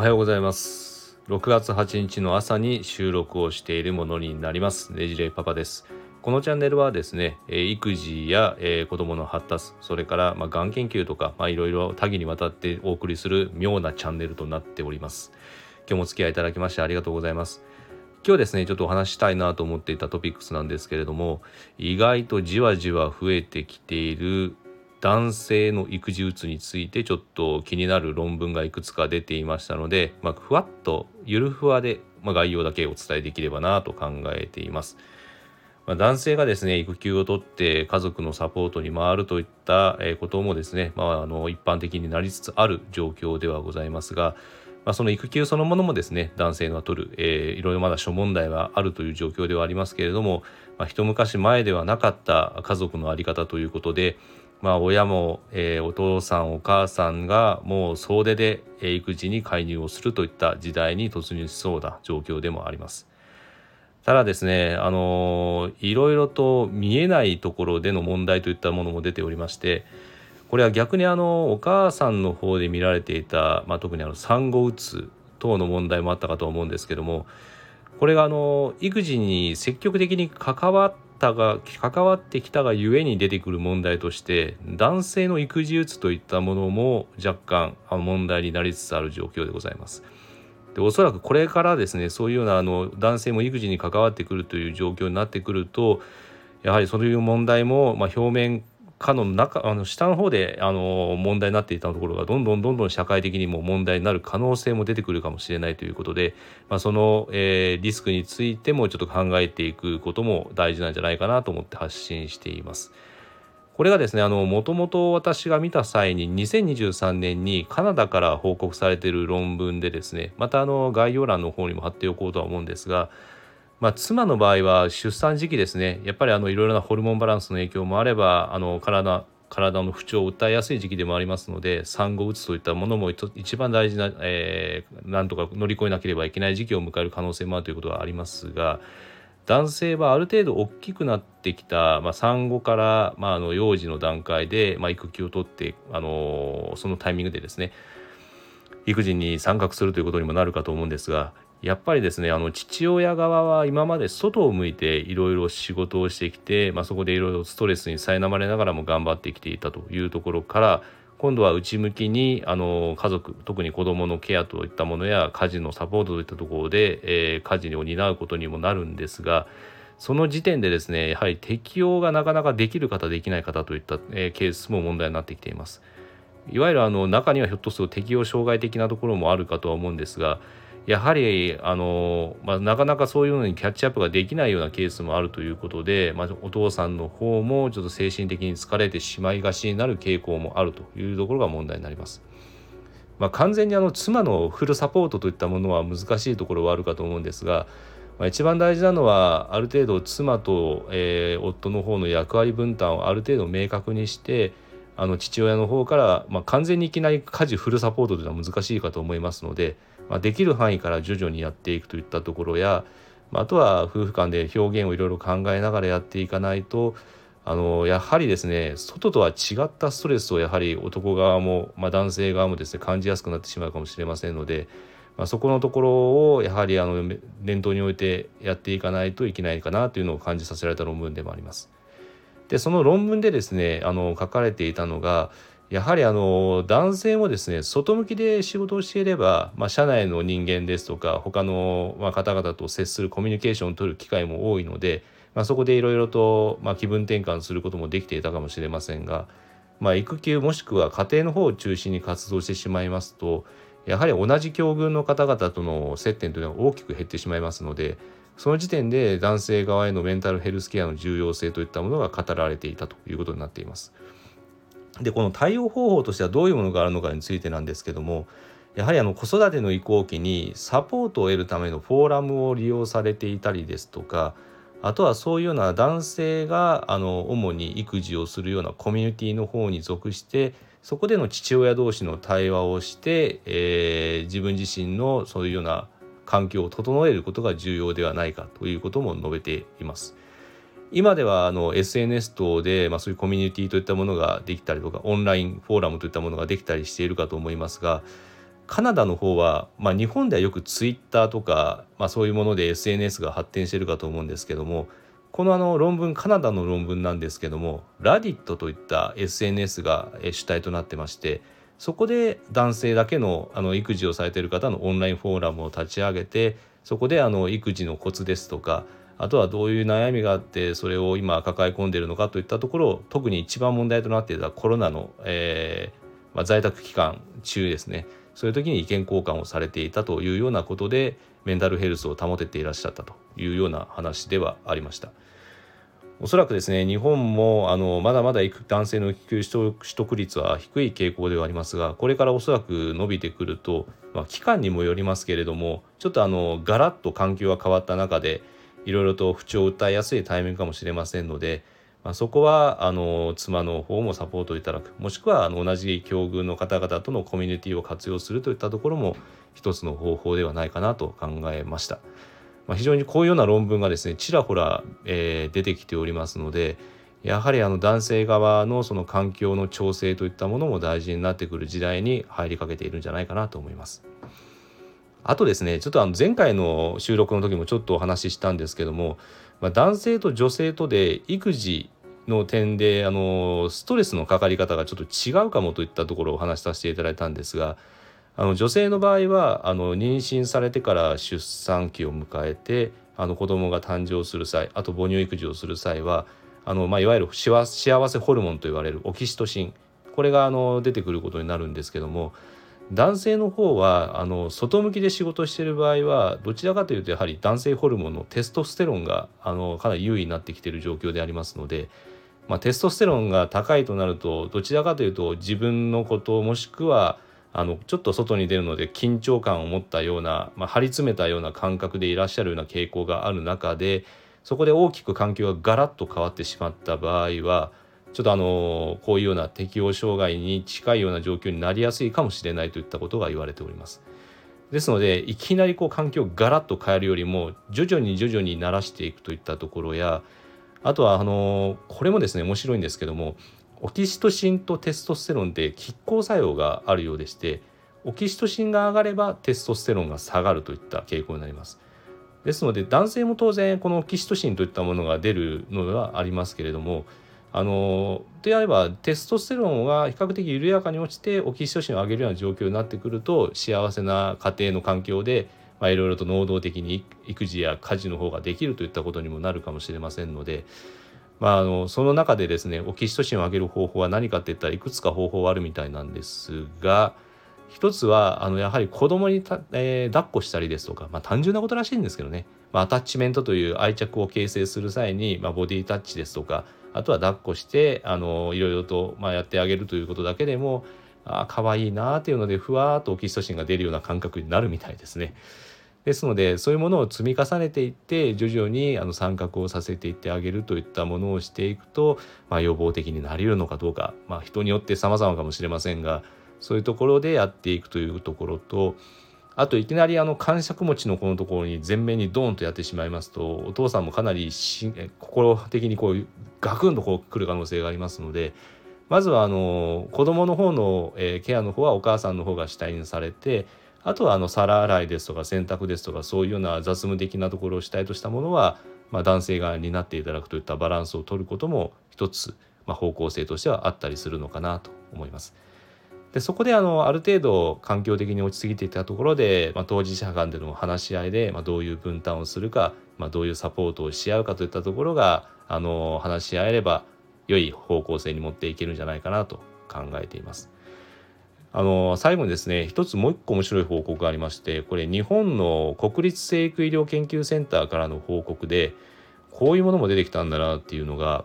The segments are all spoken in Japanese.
おはようございます。6月8日の朝に収録をしているものになります。ねじれパパです。このチャンネルはですね育児や子供の発達それからまがん研究とかいろいろ多岐にわたってお送りする妙なチャンネルとなっております。今日もお付き合いいただきましてありがとうございます。今日ですねちょっとお話したいなと思っていたトピックスなんですけれども意外とじわじわ増えてきている男性の育児うつについてちょっと気になる論文がいくつか出ていましたので、まあ、ふわっとゆるふわで、まあ、概要だけお伝えできればなと考えています。まあ、男性がですね育休を取って家族のサポートに回るといったこともですね、まあ、あの一般的になりつつある状況ではございますが、まあ、その育休そのものもですね男性が取る、えー、いろいろまだ諸問題はあるという状況ではありますけれども、まあ、一昔前ではなかった家族の在り方ということで、まあ、親も、えー、お父さんお母さんがもう総出で育児に介入をするといった時代に突入しそうな状況でもあります。ただですね、あのいろいろと見えないところでの問題といったものも出ておりましてこれは逆にあのお母さんの方で見られていた、まあ、特にあの産後うつ等の問題もあったかと思うんですけどもこれがあの育児に積極的に関わったが関わってきたがゆえに出てくる問題として男性の育児うつといったものも若干問題になりつつある状況でございます。でおそらくこれからですねそういうようなあの男性も育児に関わってくるという状況になってくるとやはりそういう問題も、まあ、表面下の中あの下の方であの問題になっていたところがどんどんどんどん社会的にも問題になる可能性も出てくるかもしれないということで、まあ、その、えー、リスクについてもちょっと考えていくことも大事なんじゃないかなと思って発信しています。これがですねもともと私が見た際に2023年にカナダから報告されている論文でですねまたあの概要欄の方にも貼っておこうとは思うんですがまあ、妻の場合は出産時期ですね。やっぱりあのいろいろなホルモンバランスの影響もあればあの体体の不調を訴えやすい時期でもありますので産後うつといったものも一番大事な、えー、なんとか乗り越えなければいけない時期を迎える可能性もあるということはありますが男性はある程度大きくなってきた、まあ、産後から、まあ、あの幼児の段階で、まあ、育休を取って、あのそのタイミングでですね育児に参画するということにもなるかと思うんですがやっぱりですねあの父親側は今まで外を向いていろいろ仕事をしてきて、まあ、そこでいろいろストレスに苛まれながらも頑張ってきていたというところから今度は内向きにあの家族特に子どものケアといったものや家事のサポートといったところで、えー、家事を担うことにもなるんですがその時点でですねやはり適用がなかなかできる方できない方といった、えー、ケースも問題になってきています。いわゆるあの中にはひょっとすると適用障害的なところもあるかとは思うんですがやはりあの、まあ、なかなかそういうのにキャッチアップができないようなケースもあるということで、まあ、お父さんの方もちょっと精神的に疲れてしまいがちになる傾向もあるというところが問題になります。まあ、完全にあの妻のフルサポートといったものは難しいところはあるかと思うんですが、まあ、一番大事なのはある程度妻と、えー、夫の方の役割分担をある程度明確にしてあの父親の方から、まあ、完全にいきなり家事フルサポートというのは難しいかと思いますので、まあ、できる範囲から徐々にやっていくといったところや、まあ、あとは夫婦間で表現をいろいろ考えながらやっていかないとあのやはりですね外とは違ったストレスをやはり男側も、まあ、男性側もですね感じやすくなってしまうかもしれませんので、まあ、そこのところをやはりあの念頭に置いてやっていかないといけないかなというのを感じさせられた論文でもあります。でその論文でですねあの書かれていたのがやはりあの男性もですね外向きで仕事をしていれば、まあ、社内の人間ですとか他の方々と接するコミュニケーションを取る機会も多いので、まあ、そこでいろいろと、ま、気分転換することもできていたかもしれませんが、まあ、育休もしくは家庭の方を中心に活動してしまいますとやはり同じ境遇の方々との接点というのは大きく減ってしまいますのでその時点で男性側へのメンタルヘルスケアの重要性といったものが語られていたということになっています。でこの対応方法としてはどういうものがあるのかについてなんですけどもやはりあの子育ての移行期にサポートを得るためのフォーラムを利用されていたりですとかあとはそういうような男性があの主に育児をするようなコミュニティの方に属してそこでの父親同士の対話をして、えー、自分自身のそういうような環境を整えることが重要ではないかということも述べています。今ではあの SNS 等で、まあ、そういうコミュニティといったものができたりとかオンラインフォーラムといったものができたりしているかと思いますがカナダの方は、まあ、日本ではよくツイッターとか、まあ、そういうもので SNS が発展しているかと思うんですけどもこのあの論文カナダの論文なんですけどもラディットといった SNS が主体となってましてそこで男性だけのあの育児をされている方のオンラインフォーラムを立ち上げてそこであの育児のコツですとかあとはどういう悩みがあってそれを今抱え込んでいるのかといったところ特に一番問題となっていたコロナの、えーまあ、在宅期間中ですねそういう時に意見交換をされていたというようなことでメンタルヘルスを保てていらっしゃったというような話ではありました。おそらくですね日本もあのまだまだ男性の育休取得率は低い傾向ではありますがこれからおそらく伸びてくると、まあ、期間にもよりますけれどもちょっとあのガラッと環境が変わった中でいろいろと不調を訴えやすいタイミングかもしれませんので、まあ、そこはあの妻の方もサポートいただくもしくはあの同じ境遇の方々とのコミュニティを活用するといったところも一つの方法ではないかなと考えました。まあ、非常にこういうような論文がですねちらほら、えー、出てきておりますのでやはりあの男性側のその環境の調整といったものも大事になってくる時代に入りかけているんじゃないかなと思います。あとですねちょっとあの前回の収録の時もちょっとお話ししたんですけども、まあ、男性と女性とで育児の点であのストレスのかかり方がちょっと違うかもといったところをお話しさせていただいたんですがあの女性の場合はあの妊娠されてから出産期を迎えてあの子供が誕生する際あと母乳育児をする際はあの、まあ、いわゆる幸せホルモンと言われるオキシトシンこれがあの出てくることになるんですけども男性の方はあの外向きで仕事している場合はどちらかというとやはり男性ホルモンのテストステロンがあのかなり優位になってきてる状況でありますので、まあ、テストステロンが高いとなるとどちらかというと自分のこともしくはあのちょっと外に出るので緊張感を持ったような、まあ、張り詰めたような感覚でいらっしゃるような傾向がある中でそこで大きく環境がガラッと変わってしまった場合はちょっとあのこういうような適応障害に近いような状況になりやすいかもしれないといったことが言われております。ですのでいきなりこう環境をガラッと変えるよりも徐々に徐々に慣らしていくといったところやあとはあのこれもですね面白いんですけどもオキシトシンとテストステロンって拮抗作用があるようでしてオキシトシンが上がればテストステロンが下がるといった傾向になります。ですので男性も当然このオキシトシンといったものが出るのはありますけれどもあのであればテストステロンが比較的緩やかに落ちてオキシトシンを上げるような状況になってくると幸せな家庭の環境でまあ、いろいろと能動的に育児や家事の方ができるといったことにもなるかもしれませんのでまあ、あのその中でですねオキシトシンを上げる方法は何かっていったらいくつか方法はあるみたいなんですが一つはあのやはり子供にた、えー、抱っこしたりですとか、まあ、単純なことらしいんですけどね、まあ、アタッチメントという愛着を形成する際に、まあ、ボディタッチですとかあとは抱っこしてあのいろいろと、まあ、やってあげるということだけでもあ可愛いなっていうのでふわーっとオキシトシンが出るような感覚になるみたいですね。ですのでそういうものを積み重ねていって徐々にあの参画をさせていってあげるといったものをしていくと、まあ、予防的になり得るのかどうか、まあ、人によって様々かもしれませんがそういうところでやっていくというところとあといきなりあの感触持ちのこのところに前面にドーンとやってしまいますとお父さんもかなり心的にこうガクンとこう来る可能性がありますのでまずはあの子供の方の、えケアの方はお母さんの方が主体にされてあとはあの皿洗いですとか洗濯ですとかそういうような雑務的なところを主体としたものは、ま、男性側になっていただくといったバランスを取ることも一つ、ま、方向性としてはあったりするのかなと思います。でそこであのある程度環境的に落ち着いていたところで、まあ、当事者間での話し合いで、まあ、どういう分担をするか、まあ、どういうサポートをし合うかといったところがあの話し合えれば良い方向性に持っていけるんじゃないかなと考えています。あの最後にですね一つもう一個面白い報告がありましてこれ日本の国立生育医療研究センターからの報告でこういうものも出てきたんだなっていうのが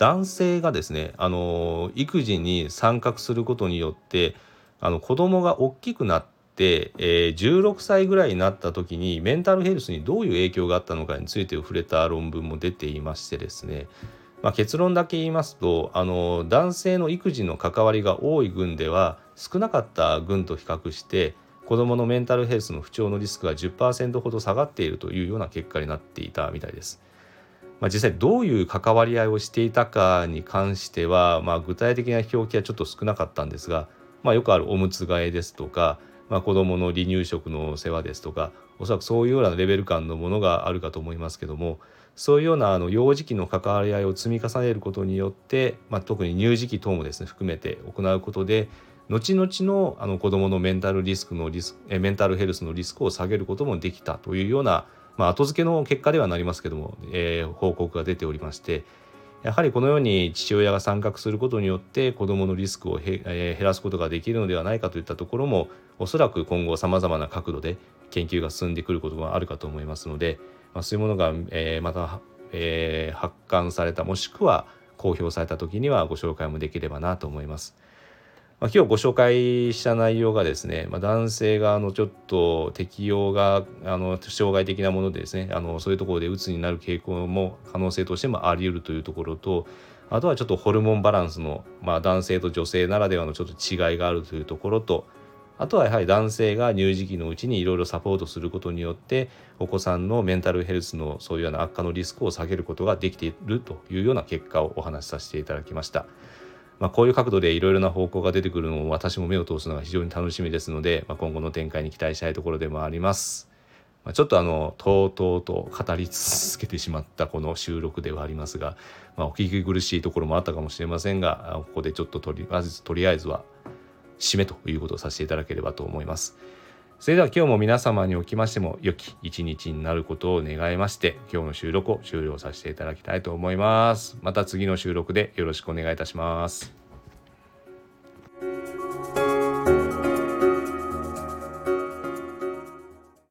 男性がですねあの育児に参画することによってあの子供が大きくなって、えー、16歳ぐらいになった時にメンタルヘルスにどういう影響があったのかについて触れた論文も出ていましてですねまあ、結論だけ言いますとあの男性の育児の関わりが多い軍では少なかった軍と比較して子どものメンタルヘルスの不調のリスクが10%ほど下がっているというような結果になっていたみたいです。まあ、実際どういう関わり合いをしていたかに関しては、まあ、具体的な表記はちょっと少なかったんですが、まあ、よくあるおむつ替えですとかまあ、子どもの離乳食の世話ですとかおそらくそういうようなレベル感のものがあるかと思いますけどもそういうようなあの幼児期の関わり合いを積み重ねることによって、まあ、特に乳児期等もですね含めて行うことで後々のあの子どものメンタルリスクのリスえメンタルヘルスのリスクを下げることもできたというような、まあ、後付けの結果ではなりますけども、えー、報告が出ておりましてやはりこのように父親が参画することによって子どものリスクをへ、えー、減らすことができるのではないかといったところもおそらく今後さまざまな角度で研究が進んでくることがあるかと思いますので、まあ、そういうものが、えー、また、えー、発刊されたもしくは公表された時にはご紹介もできればなと思います。まあ、今日ご紹介した内容がですね、まあ、男性側のちょっと適用があの障害的なものでですねあのそういうところでうつになる傾向も可能性としてもあり得るというところとあとはちょっとホルモンバランスの、まあ、男性と女性ならではのちょっと違いがあるというところとあとはやはり男性が乳児期のうちにいろいろサポートすることによってお子さんのメンタルヘルスのそういうような悪化のリスクを下げることができているというような結果をお話しさせていただきました。まあ、こういう角度でいろいろな方向が出てくるのを私も目を通すのが非常に楽しみですので、まあ、今後の展開に期待したいところでもあります。まあ、ちょっとあのとうとうと語り続けてしまったこの収録ではありますが、まあ、お聞き苦しいところもあったかもしれませんがここでちょっととりまずとりあえずは締めということをさせていただければと思います。それでは今日も皆様におきましても良き一日になることを願いまして今日の収録を終了させていただきたいと思います。また次の収録でよろしくお願いいたします。